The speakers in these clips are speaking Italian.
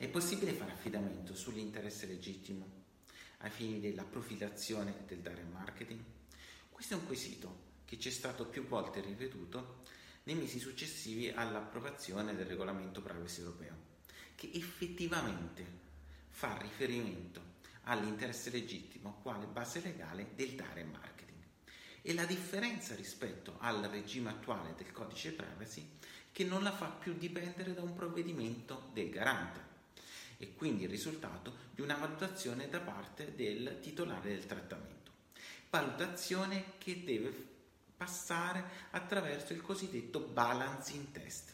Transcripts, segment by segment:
È possibile fare affidamento sull'interesse legittimo ai fini della profilazione del direct marketing? Questo è un quesito che ci è stato più volte ripetuto nei mesi successivi all'approvazione del regolamento privacy europeo, che effettivamente fa riferimento all'interesse legittimo quale base legale del direct marketing. E la differenza rispetto al regime attuale del codice privacy che non la fa più dipendere da un provvedimento del garante e quindi il risultato di una valutazione da parte del titolare del trattamento. Valutazione che deve passare attraverso il cosiddetto balancing test,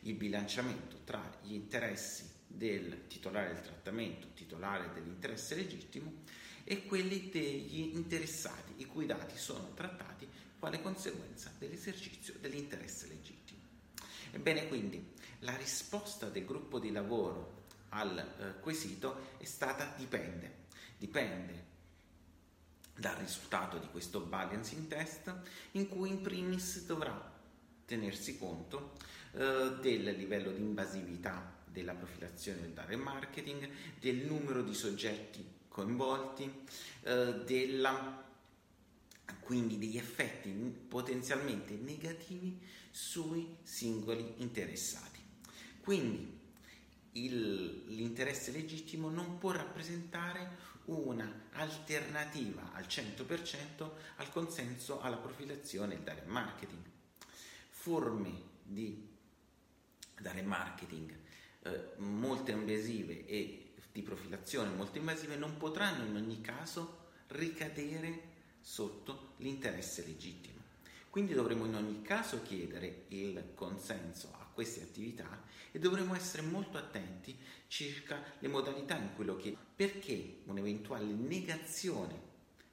il bilanciamento tra gli interessi del titolare del trattamento, titolare dell'interesse legittimo, e quelli degli interessati, i cui dati sono trattati quale conseguenza dell'esercizio dell'interesse legittimo. Ebbene quindi la risposta del gruppo di lavoro al eh, quesito è stata dipende. Dipende dal risultato di questo balancing test in cui in primis dovrà tenersi conto eh, del livello di invasività della profilazione del direct marketing, del numero di soggetti coinvolti, eh, della, quindi degli effetti potenzialmente negativi sui singoli interessati. Quindi il, l'interesse legittimo non può rappresentare un'alternativa al 100% al consenso alla profilazione e al direct marketing. Forme di direct marketing eh, molto invasive e di profilazione molto invasive non potranno in ogni caso ricadere sotto l'interesse legittimo. Quindi dovremo in ogni caso chiedere il consenso a queste attività e dovremo essere molto attenti circa le modalità in cui lo chiediamo, perché un'eventuale negazione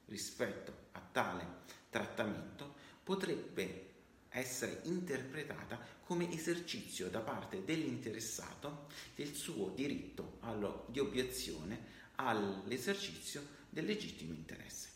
rispetto a tale trattamento potrebbe essere interpretata come esercizio da parte dell'interessato del suo diritto allo, di obiezione all'esercizio del legittimo interesse.